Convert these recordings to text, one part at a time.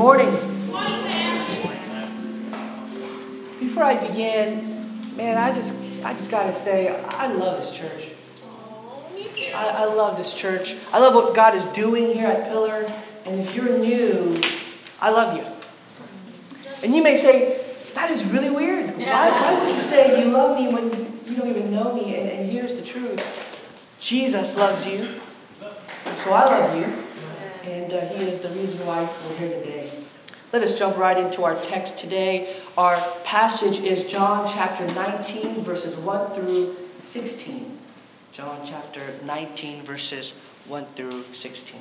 morning. Before I begin, man, I just I just gotta say I love this church. I, I love this church. I love what God is doing here at Pillar. And if you're new, I love you. And you may say, that is really weird. Why, why would you say you love me when you don't even know me? And, and here's the truth Jesus loves you. So I love you. And uh, He is the reason why we're here today. Let us jump right into our text today. Our passage is John chapter 19, verses 1 through 16. John chapter 19, verses 1 through 16.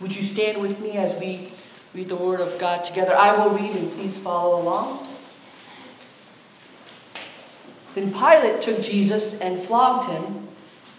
Would you stand with me as we read the Word of God together? I will read and please follow along. Then Pilate took Jesus and flogged him,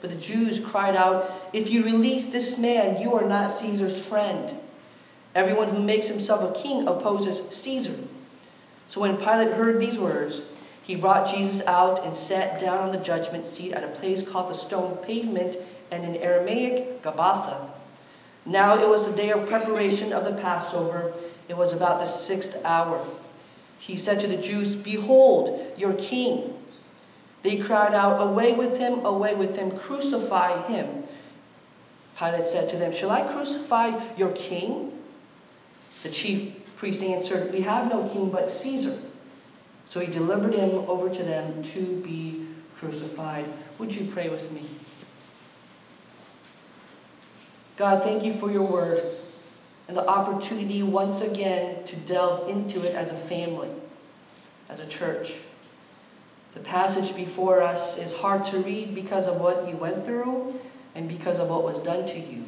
but the Jews cried out, If you release this man, you are not Caesar's friend. Everyone who makes himself a king opposes Caesar. So when Pilate heard these words, he brought Jesus out and sat down on the judgment seat at a place called the stone pavement, and in Aramaic, Gabbatha. Now it was the day of preparation of the Passover. It was about the sixth hour. He said to the Jews, Behold, your king. They cried out, Away with him, away with him, crucify him. Pilate said to them, Shall I crucify your king? The chief priest answered, We have no king but Caesar. So he delivered him over to them to be crucified. Would you pray with me? God, thank you for your word and the opportunity once again to delve into it as a family, as a church. The passage before us is hard to read because of what you went through and because of what was done to you.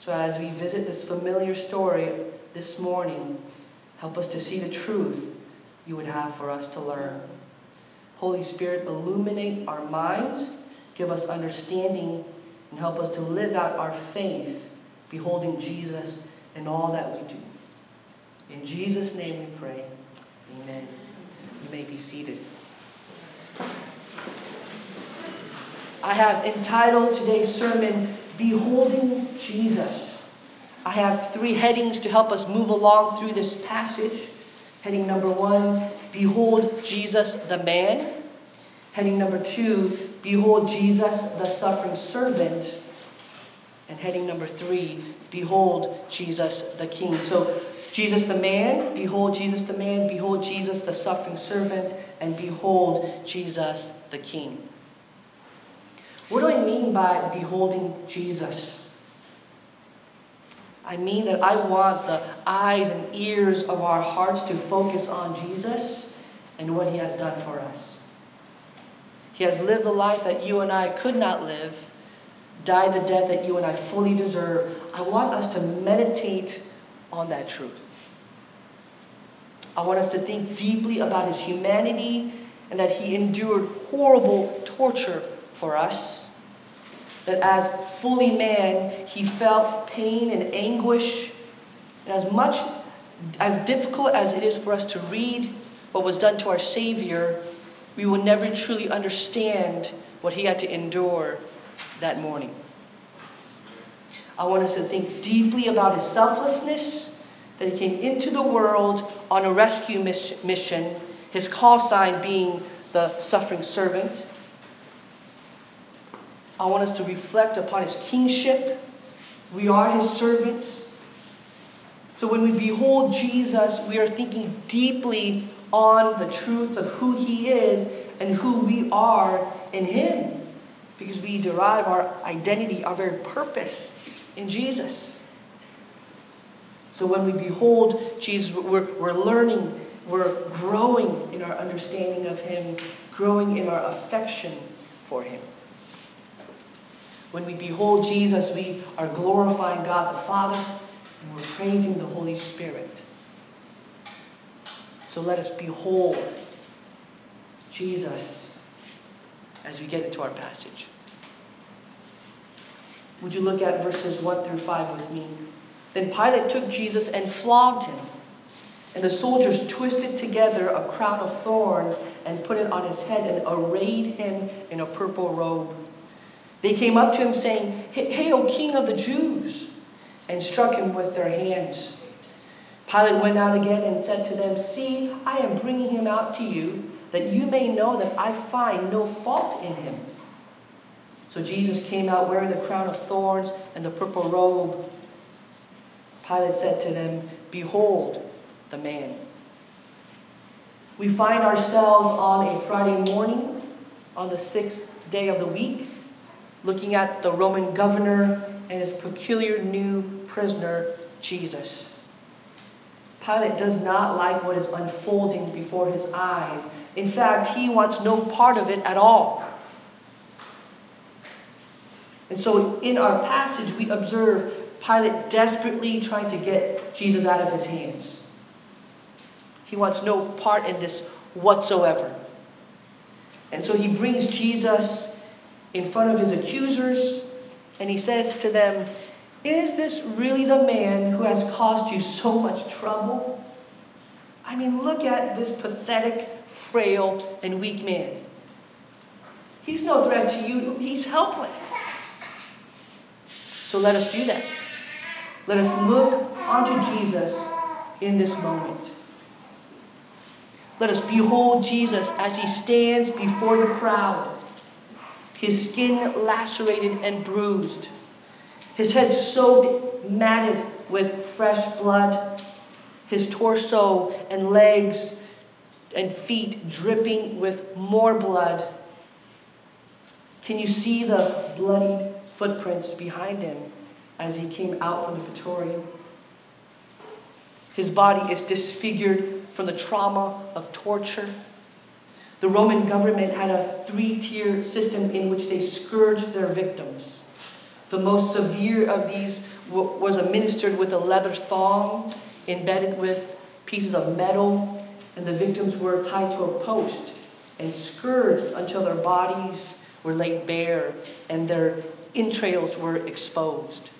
So as we visit this familiar story this morning, help us to see the truth you would have for us to learn. Holy Spirit, illuminate our minds, give us understanding, and help us to live out our faith, beholding Jesus in all that we do. In Jesus' name we pray. Amen. You may be seated. I have entitled today's sermon, Beholding Jesus. I have three headings to help us move along through this passage. Heading number one, Behold Jesus the man. Heading number two, Behold Jesus the suffering servant. And heading number three, Behold Jesus the king. So, Jesus the man, behold Jesus the man, behold Jesus the suffering servant, and behold Jesus the king. What do I mean by beholding Jesus? I mean that I want the eyes and ears of our hearts to focus on Jesus and what he has done for us. He has lived the life that you and I could not live, died the death that you and I fully deserve. I want us to meditate on that truth. I want us to think deeply about his humanity and that he endured horrible torture for us that as fully man, he felt pain and anguish, And as much as difficult as it is for us to read what was done to our Savior, we will never truly understand what he had to endure that morning. I want us to think deeply about his selflessness, that he came into the world on a rescue mission, his call sign being the suffering servant. I want us to reflect upon his kingship. We are his servants. So when we behold Jesus, we are thinking deeply on the truths of who he is and who we are in him. Because we derive our identity, our very purpose in Jesus. So when we behold Jesus, we're, we're learning, we're growing in our understanding of him, growing in our affection for him. When we behold Jesus, we are glorifying God the Father and we're praising the Holy Spirit. So let us behold Jesus as we get into our passage. Would you look at verses 1 through 5 with me? Then Pilate took Jesus and flogged him. And the soldiers twisted together a crown of thorns and put it on his head and arrayed him in a purple robe. They came up to him saying, Hail, King of the Jews! and struck him with their hands. Pilate went out again and said to them, See, I am bringing him out to you, that you may know that I find no fault in him. So Jesus came out wearing the crown of thorns and the purple robe. Pilate said to them, Behold the man. We find ourselves on a Friday morning, on the sixth day of the week, looking at the Roman governor and his peculiar new prisoner, Jesus. Pilate does not like what is unfolding before his eyes. In fact, he wants no part of it at all. And so in our passage, we observe Pilate desperately trying to get Jesus out of his hands. He wants no part in this whatsoever. And so he brings Jesus in front of his accusers and he says to them, Is this really the man who has caused you so much trouble? I mean, look at this pathetic, frail, and weak man. He's no threat to you, he's helpless. So let us do that. Let us look unto Jesus in this moment. Let us behold Jesus as he stands before the crowd his skin lacerated and bruised, his head soaked, matted with fresh blood, his torso and legs and feet dripping with more blood. Can you see the bloody footprints behind him as he came out from the praetorium? His body is disfigured from the trauma of torture. The Roman government had a three tier system in which they scourged their victims. The most severe of these was administered with a leather thong embedded with pieces of metal, and the victims were tied to a post and scourged until their bodies were laid bare and their entrails were exposed.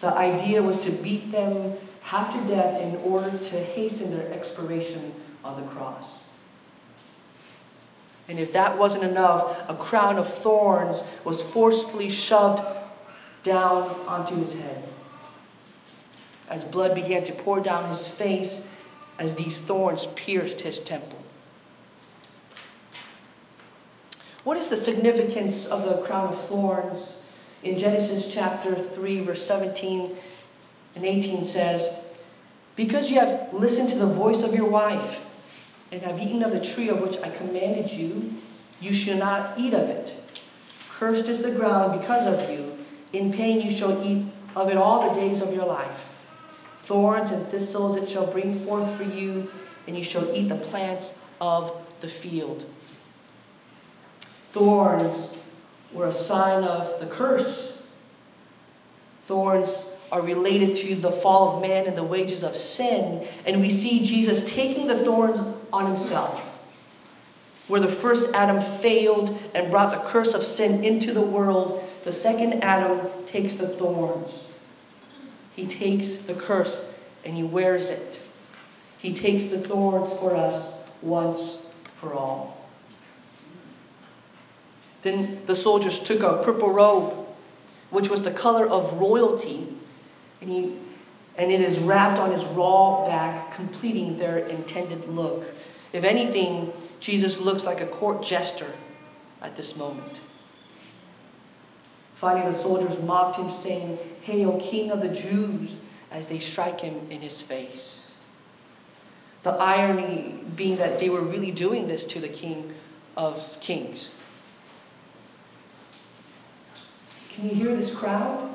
The idea was to beat them half to death in order to hasten their expiration on the cross. And if that wasn't enough, a crown of thorns was forcefully shoved down onto his head. As blood began to pour down his face, as these thorns pierced his temple. What is the significance of the crown of thorns? In Genesis chapter 3, verse 17 and 18 says, Because you have listened to the voice of your wife and have eaten of the tree of which I commanded you, you shall not eat of it. Cursed is the ground because of you. In pain you shall eat of it all the days of your life. Thorns and thistles it shall bring forth for you, and you shall eat the plants of the field. Thorns were a sign of the curse. Thorns are related to the fall of man and the wages of sin. And we see Jesus taking the thorns on himself. Where the first Adam failed and brought the curse of sin into the world, the second Adam takes the thorns. he takes the curse and he wears it. He takes the thorns for us once for all. Then the soldiers took a purple robe, which was the color of royalty, and, he, and it is wrapped on his raw back, completing their intended look. If anything, Jesus looks like a court jester at this moment. Finally, the soldiers mocked him, saying, Hail, King of the Jews, as they strike him in his face. The irony being that they were really doing this to the King of Kings. Can you hear this crowd?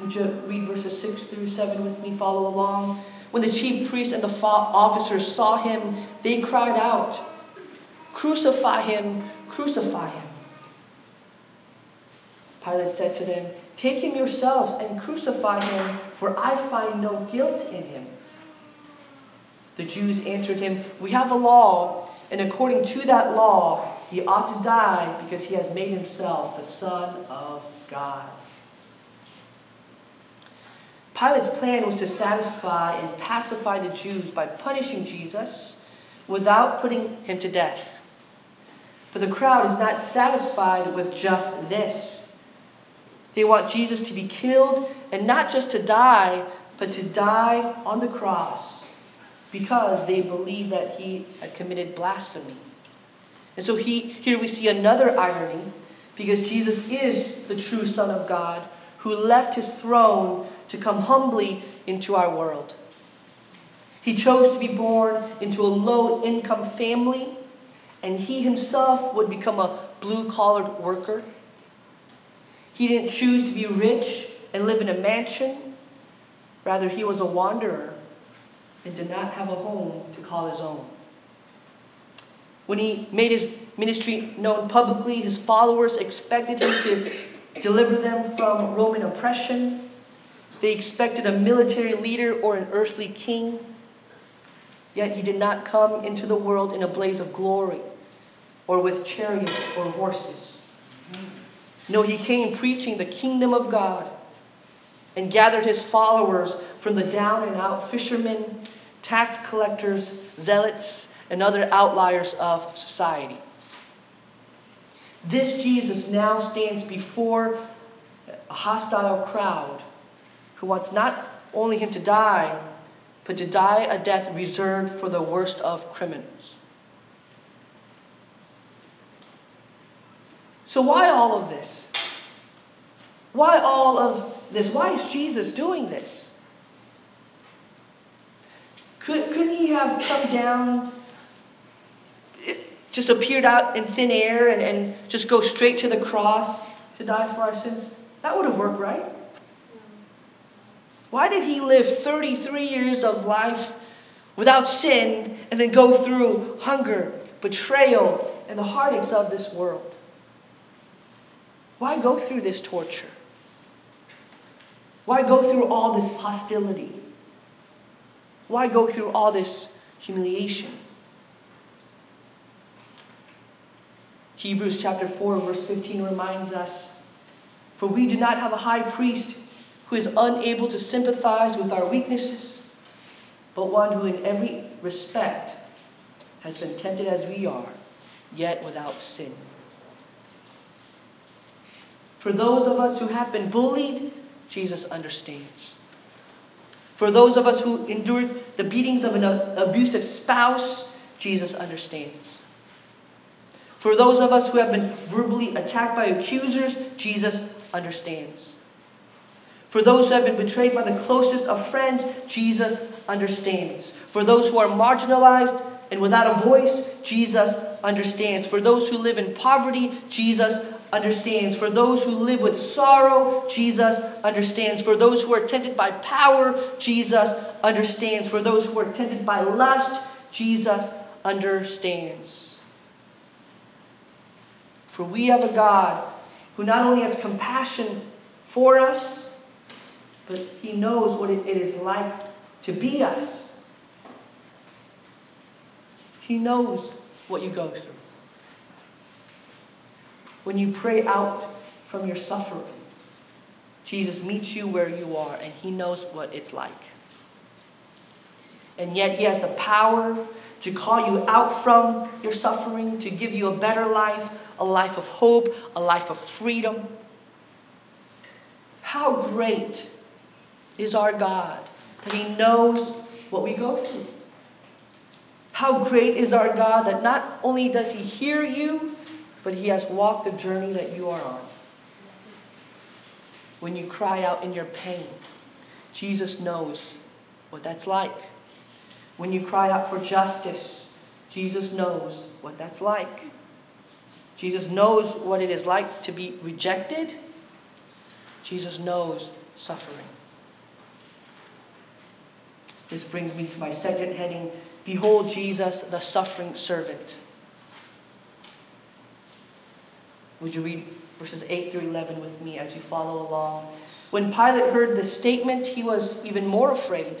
Would you read verses 6 through 7 with me? Follow along. When the chief priests and the officers saw him, they cried out, Crucify him, crucify him. Pilate said to them, Take him yourselves and crucify him, for I find no guilt in him. The Jews answered him, We have a law, and according to that law, he ought to die because he has made himself the Son of God. Pilate's plan was to satisfy and pacify the Jews by punishing Jesus without putting him to death. But the crowd is not satisfied with just this. They want Jesus to be killed and not just to die, but to die on the cross because they believe that he had committed blasphemy. And so he, here we see another irony because Jesus is the true Son of God who left his throne to come humbly into our world. He chose to be born into a low income family, and he himself would become a blue collared worker. He didn't choose to be rich and live in a mansion. Rather, he was a wanderer and did not have a home to call his own. When he made his ministry known publicly, his followers expected him to deliver them from Roman oppression. They expected a military leader or an earthly king. Yet he did not come into the world in a blaze of glory or with chariots or horses. No, he came preaching the kingdom of God and gathered his followers from the down and out fishermen, tax collectors, zealots, and other outliers of society. This Jesus now stands before a hostile crowd who wants not only him to die, but to die a death reserved for the worst of criminals. So, why all of this? Why all of this? Why is Jesus doing this? Could, couldn't he have come down, just appeared out in thin air, and, and just go straight to the cross to die for our sins? That would have worked, right? Why did he live 33 years of life without sin and then go through hunger, betrayal, and the heartaches of this world? Why go through this torture? Why go through all this hostility? Why go through all this humiliation? Hebrews chapter 4, verse 15 reminds us For we do not have a high priest who is unable to sympathize with our weaknesses, but one who in every respect has been tempted as we are, yet without sin. For those of us who have been bullied, Jesus understands. For those of us who endured the beatings of an abusive spouse, Jesus understands. For those of us who have been verbally attacked by accusers, Jesus understands. For those who have been betrayed by the closest of friends, Jesus understands. For those who are marginalized and without a voice, Jesus understands. For those who live in poverty, Jesus understands. For those who live with sorrow, Jesus understands. For those who are tempted by power, Jesus understands. For those who are tempted by lust, Jesus understands. For we have a God who not only has compassion for us, but he knows what it is like to be us. He knows what you go through when you pray out from your suffering. Jesus meets you where you are, and he knows what it's like. And yet, he has the power to call you out from your suffering, to give you a better life, a life of hope, a life of freedom. How great is our God that He knows what we go through. How great is our God that not only does He hear you, but He has walked the journey that you are on. When you cry out in your pain, Jesus knows what that's like. When you cry out for justice, Jesus knows what that's like. Jesus knows what it is like to be rejected. Jesus knows suffering. This brings me to my second heading Behold Jesus, the suffering servant. Would you read verses 8 through 11 with me as you follow along? When Pilate heard this statement, he was even more afraid.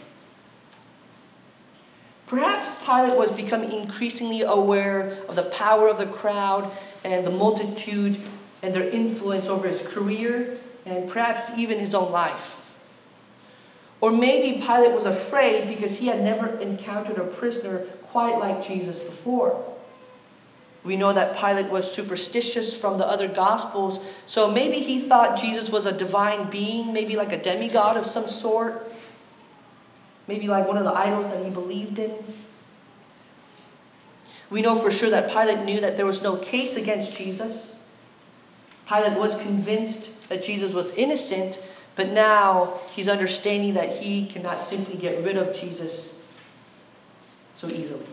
Perhaps Pilate was becoming increasingly aware of the power of the crowd and the multitude and their influence over his career and perhaps even his own life. Or maybe Pilate was afraid because he had never encountered a prisoner quite like Jesus before. We know that Pilate was superstitious from the other Gospels, so maybe he thought Jesus was a divine being, maybe like a demigod of some sort. Maybe like one of the idols that he believed in. We know for sure that Pilate knew that there was no case against Jesus. Pilate was convinced that Jesus was innocent, but now he's understanding that he cannot simply get rid of Jesus so easily.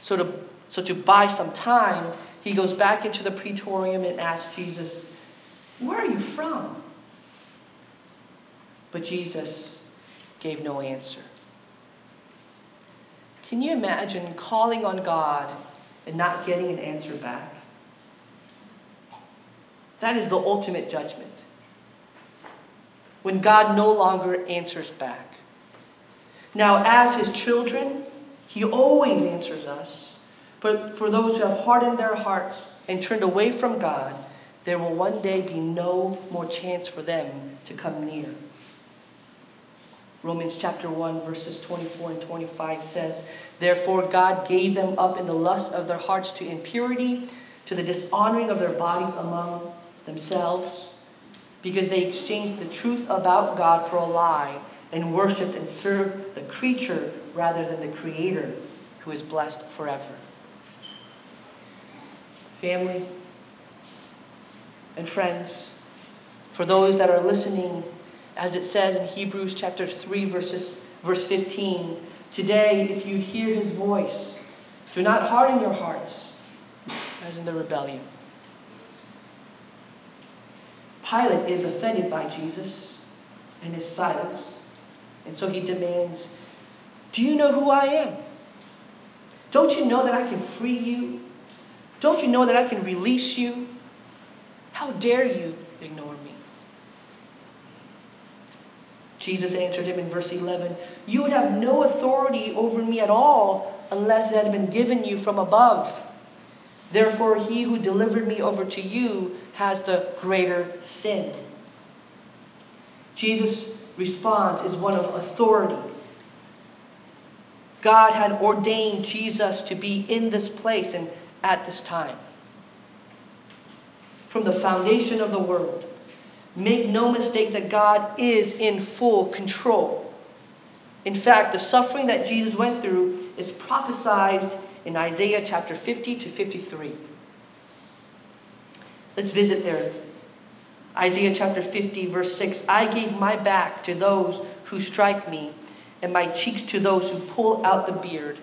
So to, so to buy some time, he goes back into the praetorium and asks Jesus, Where are you from? But Jesus gave no answer. Can you imagine calling on God and not getting an answer back? That is the ultimate judgment. When God no longer answers back. Now, as his children, he always answers us. But for those who have hardened their hearts and turned away from God, there will one day be no more chance for them to come near. Romans chapter 1, verses 24 and 25 says, Therefore God gave them up in the lust of their hearts to impurity, to the dishonoring of their bodies among themselves, because they exchanged the truth about God for a lie and worshiped and served the creature rather than the Creator, who is blessed forever. Family and friends, for those that are listening, as it says in Hebrews chapter 3, verses, verse 15. Today, if you hear his voice, do not harden your hearts, as in the rebellion. Pilate is offended by Jesus and his silence, and so he demands, Do you know who I am? Don't you know that I can free you? Don't you know that I can release you? How dare you ignore me? Jesus answered him in verse 11, You would have no authority over me at all unless it had been given you from above. Therefore, he who delivered me over to you has the greater sin. Jesus' response is one of authority. God had ordained Jesus to be in this place and at this time. From the foundation of the world, Make no mistake that God is in full control. In fact, the suffering that Jesus went through is prophesied in Isaiah chapter 50 to 53. Let's visit there. Isaiah chapter 50, verse 6 I gave my back to those who strike me, and my cheeks to those who pull out the beard.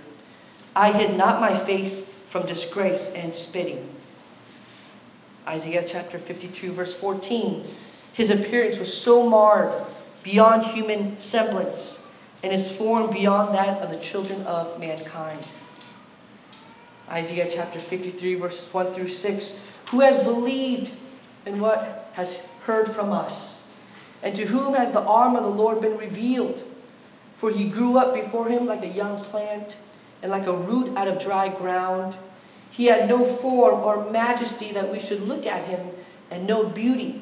I hid not my face from disgrace and spitting. Isaiah chapter 52, verse 14. His appearance was so marred beyond human semblance, and his form beyond that of the children of mankind. Isaiah chapter 53, verses 1 through 6. Who has believed in what has heard from us? And to whom has the arm of the Lord been revealed? For he grew up before him like a young plant, and like a root out of dry ground. He had no form or majesty that we should look at him, and no beauty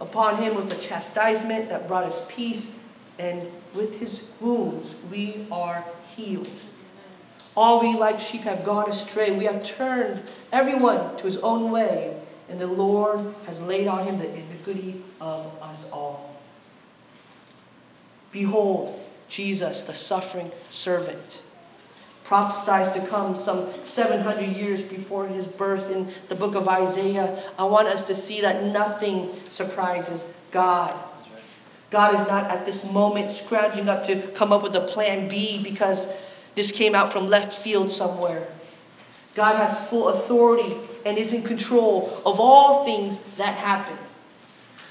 Upon him was the chastisement that brought us peace, and with his wounds we are healed. All we like sheep have gone astray. We have turned everyone to his own way, and the Lord has laid on him the iniquity of us all. Behold, Jesus, the suffering servant, prophesied to come some 700 years before his birth in the book of Isaiah. I want us to see that nothing surprises God. God is not at this moment scrounging up to come up with a plan B because this came out from left field somewhere. God has full authority and is in control of all things that happen.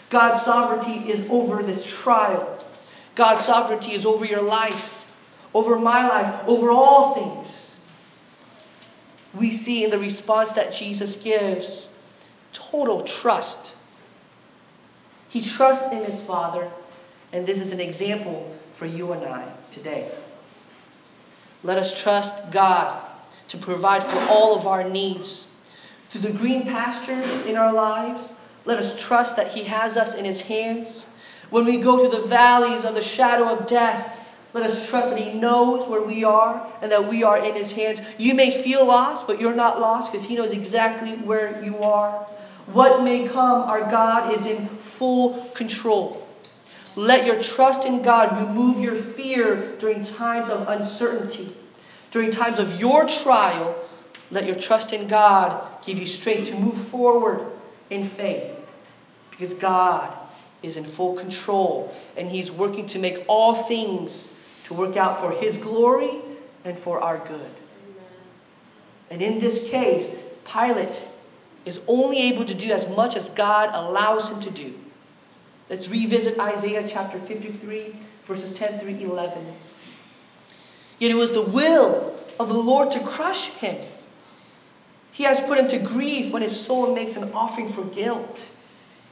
God's sovereignty is over this trial. God's sovereignty is over your life, over my life, over all things. We see in the response that Jesus gives total trust. He trusts in his Father, and this is an example for you and I today. Let us trust God to provide for all of our needs. Through the green pastures in our lives, let us trust that He has us in His hands. When we go through the valleys of the shadow of death, let us trust that He knows where we are and that we are in His hands. You may feel lost, but you're not lost because He knows exactly where you are. What may come, our God is in full control. Let your trust in God remove your fear during times of uncertainty. During times of your trial, let your trust in God give you strength to move forward in faith. Because God is in full control and He's working to make all things to work out for His glory and for our good. And in this case, Pilate is only able to do as much as God allows him to do. Let's revisit Isaiah chapter 53, verses 10 through 11. Yet it was the will of the Lord to crush him. He has put him to grief when his soul makes an offering for guilt.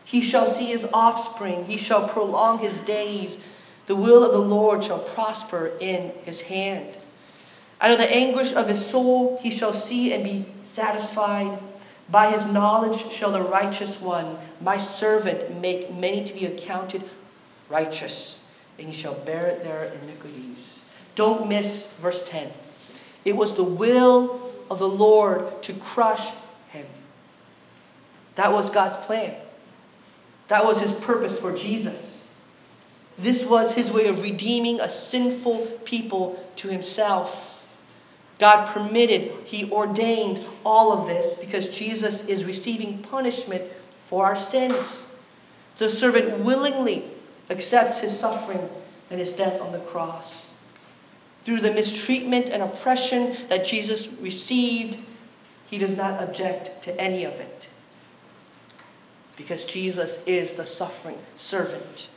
He shall see his offspring, he shall prolong his days. The will of the Lord shall prosper in his hand. Out of the anguish of his soul he shall see and be satisfied. By his knowledge shall the righteous one, my servant, make many to be accounted righteous, and he shall bear their iniquities. Don't miss verse 10. It was the will of the Lord to crush him. That was God's plan. That was his purpose for Jesus. This was his way of redeeming a sinful people to himself. God permitted, He ordained all of this because Jesus is receiving punishment for our sins. The servant willingly accepts his suffering and his death on the cross. Through the mistreatment and oppression that Jesus received, he does not object to any of it because Jesus is the suffering servant.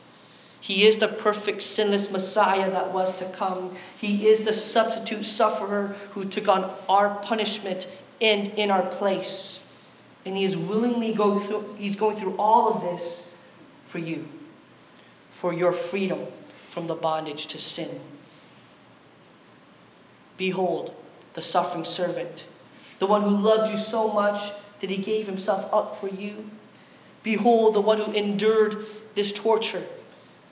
He is the perfect, sinless Messiah that was to come. He is the substitute sufferer who took on our punishment and in our place. And he is willingly go through, he's going through all of this for you, for your freedom from the bondage to sin. Behold, the suffering servant, the one who loved you so much that he gave himself up for you. Behold, the one who endured this torture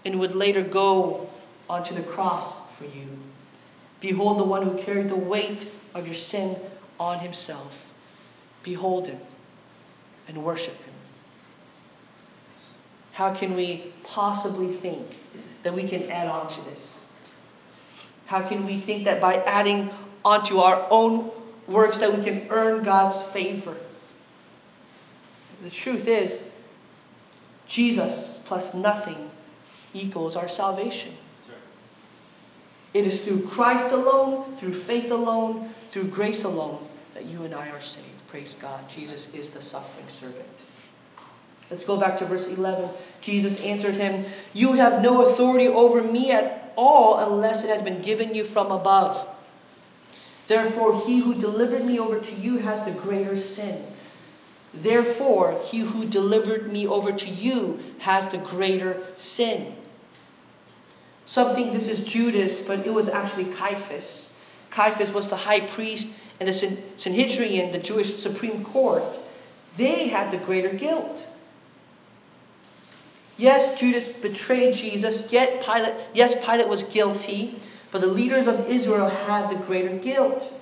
and would later go onto the cross for you. Behold the one who carried the weight of your sin on himself. Behold him and worship him. How can we possibly think that we can add on to this? How can we think that by adding onto our own works that we can earn God's favor? The truth is, Jesus plus nothing equals our salvation. It is through Christ alone, through faith alone, through grace alone that you and I are saved. Praise God. Jesus is the suffering servant. Let's go back to verse 11. Jesus answered him, You have no authority over me at all unless it had been given you from above. Therefore, he who delivered me over to you has the greater sin. Therefore, he who delivered me over to you has the greater sin. Something, this is Judas, but it was actually Caiaphas. Caiaphas was the high priest and the Sanhedrin, the Jewish Supreme Court. They had the greater guilt. Yes, Judas betrayed Jesus. Yet Pilate, yes, Pilate was guilty, but the leaders of Israel had the greater guilt.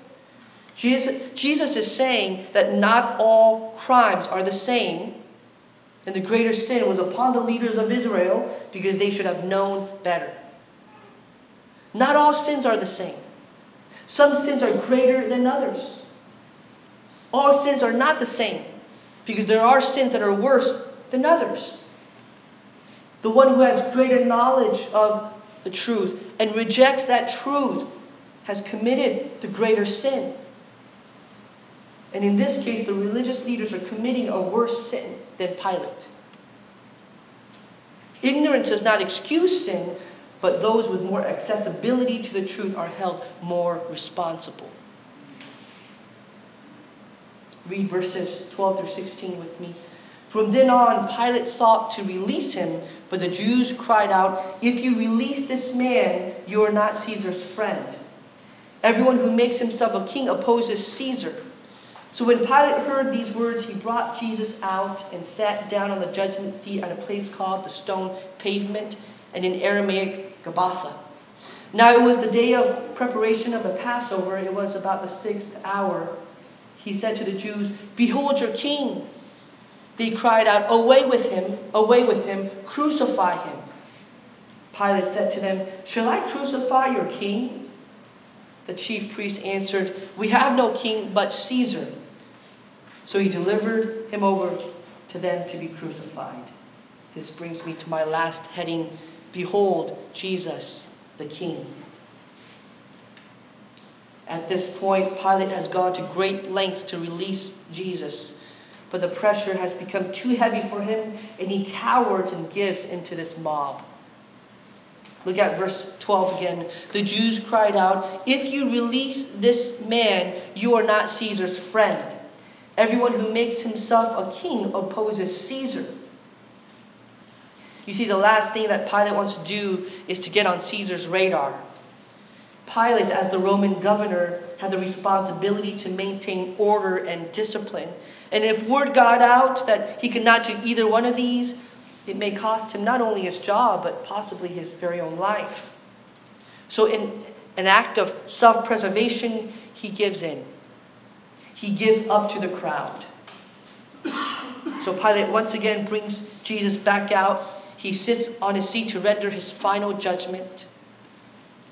Jesus, Jesus is saying that not all crimes are the same, and the greater sin was upon the leaders of Israel because they should have known better. Not all sins are the same. Some sins are greater than others. All sins are not the same because there are sins that are worse than others. The one who has greater knowledge of the truth and rejects that truth has committed the greater sin. And in this case, the religious leaders are committing a worse sin than Pilate. Ignorance does not excuse sin, but those with more accessibility to the truth are held more responsible. Read verses 12 through 16 with me. From then on, Pilate sought to release him, but the Jews cried out, If you release this man, you are not Caesar's friend. Everyone who makes himself a king opposes Caesar. So when Pilate heard these words, he brought Jesus out and sat down on the judgment seat at a place called the stone pavement, and in Aramaic, Gabbatha. Now it was the day of preparation of the Passover. It was about the sixth hour. He said to the Jews, Behold your king. They cried out, Away with him, away with him, crucify him. Pilate said to them, Shall I crucify your king? The chief priests answered, We have no king but Caesar. So he delivered him over to them to be crucified. This brings me to my last heading Behold, Jesus, the King. At this point, Pilate has gone to great lengths to release Jesus, but the pressure has become too heavy for him, and he cowers and gives into this mob. Look at verse 12 again. The Jews cried out, If you release this man, you are not Caesar's friend. Everyone who makes himself a king opposes Caesar. You see, the last thing that Pilate wants to do is to get on Caesar's radar. Pilate, as the Roman governor, had the responsibility to maintain order and discipline. And if word got out that he could not do either one of these, it may cost him not only his job, but possibly his very own life. So, in an act of self preservation, he gives in. He gives up to the crowd. So Pilate once again brings Jesus back out. He sits on his seat to render his final judgment.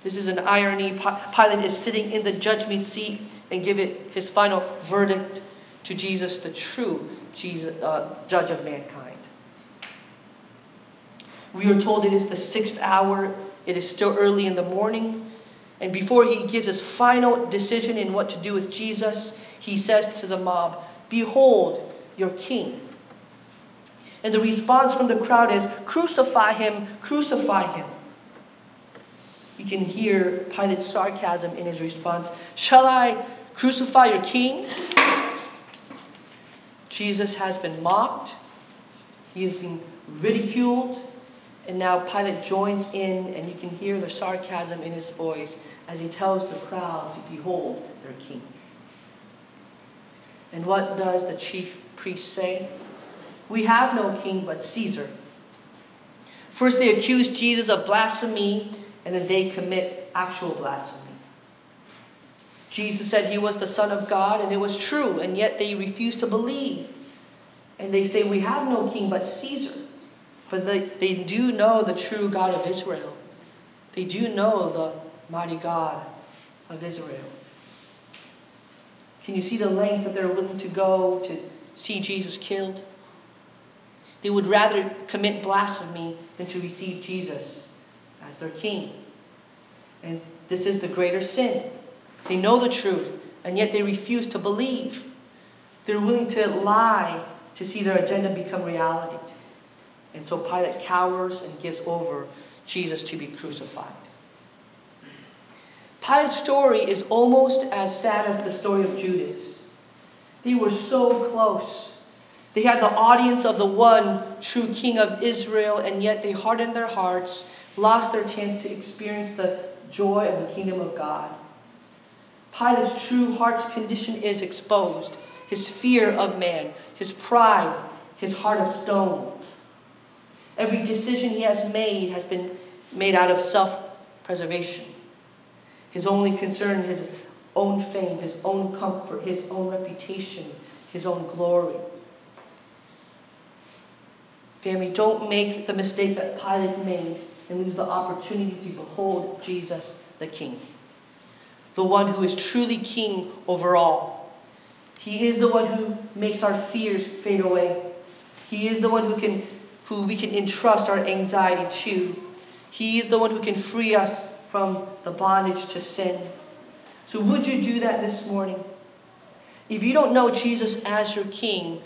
This is an irony. Pilate is sitting in the judgment seat and give it his final verdict to Jesus, the true Jesus, uh, judge of mankind. We are told it is the sixth hour. It is still early in the morning. And before he gives his final decision in what to do with Jesus, he says to the mob, Behold your king. And the response from the crowd is, Crucify him, crucify him. You can hear Pilate's sarcasm in his response Shall I crucify your king? Jesus has been mocked, he has been ridiculed, and now Pilate joins in, and you can hear the sarcasm in his voice as he tells the crowd to behold their king. And what does the chief priest say? We have no king but Caesar. First, they accuse Jesus of blasphemy, and then they commit actual blasphemy. Jesus said he was the Son of God, and it was true, and yet they refuse to believe. And they say, We have no king but Caesar. But they, they do know the true God of Israel. They do know the mighty God of Israel. Can you see the length that they're willing to go to see Jesus killed? They would rather commit blasphemy than to receive Jesus as their king. And this is the greater sin. They know the truth, and yet they refuse to believe. They're willing to lie to see their agenda become reality. And so Pilate cowers and gives over Jesus to be crucified. Pilate's story is almost as sad as the story of Judas. They were so close. They had the audience of the one true king of Israel, and yet they hardened their hearts, lost their chance to experience the joy of the kingdom of God. Pilate's true heart's condition is exposed his fear of man, his pride, his heart of stone. Every decision he has made has been made out of self preservation. His only concern is his own fame, his own comfort, his own reputation, his own glory. Family, don't make the mistake that Pilate made and lose the opportunity to behold Jesus the King, the one who is truly King over all. He is the one who makes our fears fade away. He is the one who can who we can entrust our anxiety to. He is the one who can free us from the bondage to sin. So, would you do that this morning? If you don't know Jesus as your King,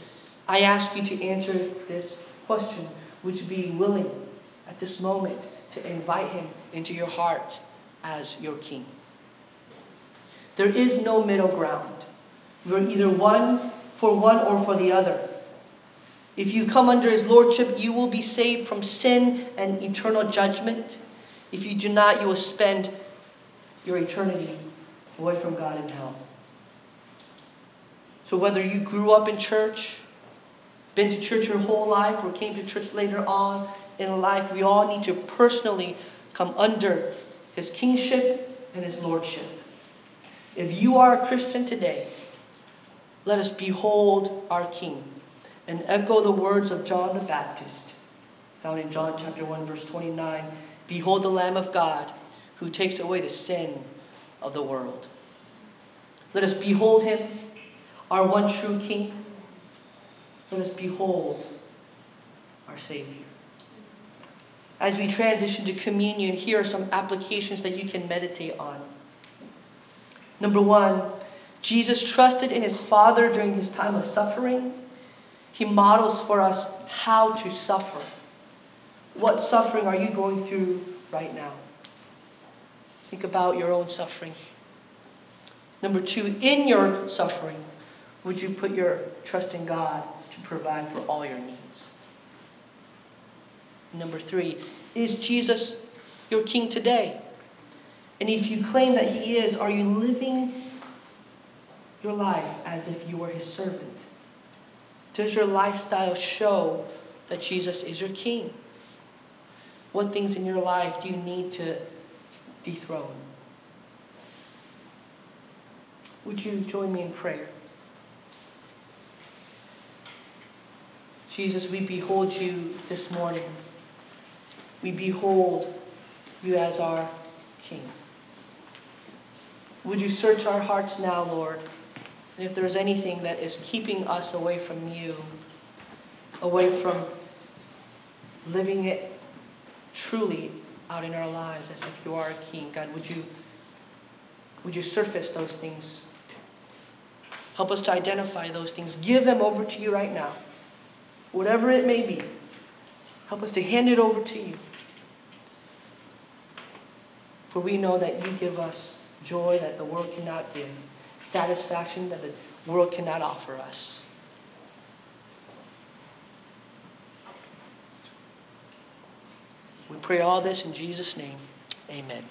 I ask you to answer this question Would you be willing at this moment to invite Him into your heart as your King? There is no middle ground. We're either one for one or for the other. If you come under His Lordship, you will be saved from sin and eternal judgment. If you do not, you will spend your eternity away from God in hell. So whether you grew up in church, been to church your whole life, or came to church later on in life, we all need to personally come under his kingship and his lordship. If you are a Christian today, let us behold our King and echo the words of John the Baptist, found in John chapter 1, verse 29. Behold the Lamb of God who takes away the sin of the world. Let us behold him, our one true King. Let us behold our Savior. As we transition to communion, here are some applications that you can meditate on. Number one, Jesus trusted in his Father during his time of suffering. He models for us how to suffer. What suffering are you going through right now? Think about your own suffering. Number two, in your suffering, would you put your trust in God to provide for all your needs? Number three, is Jesus your King today? And if you claim that He is, are you living your life as if you were His servant? Does your lifestyle show that Jesus is your King? What things in your life do you need to dethrone? Would you join me in prayer? Jesus, we behold you this morning. We behold you as our King. Would you search our hearts now, Lord? And if there's anything that is keeping us away from you, away from living it truly out in our lives as if you are a king. God, would you would you surface those things? Help us to identify those things. Give them over to you right now. Whatever it may be. Help us to hand it over to you. For we know that you give us joy that the world cannot give, satisfaction that the world cannot offer us. We pray all this in Jesus' name. Amen.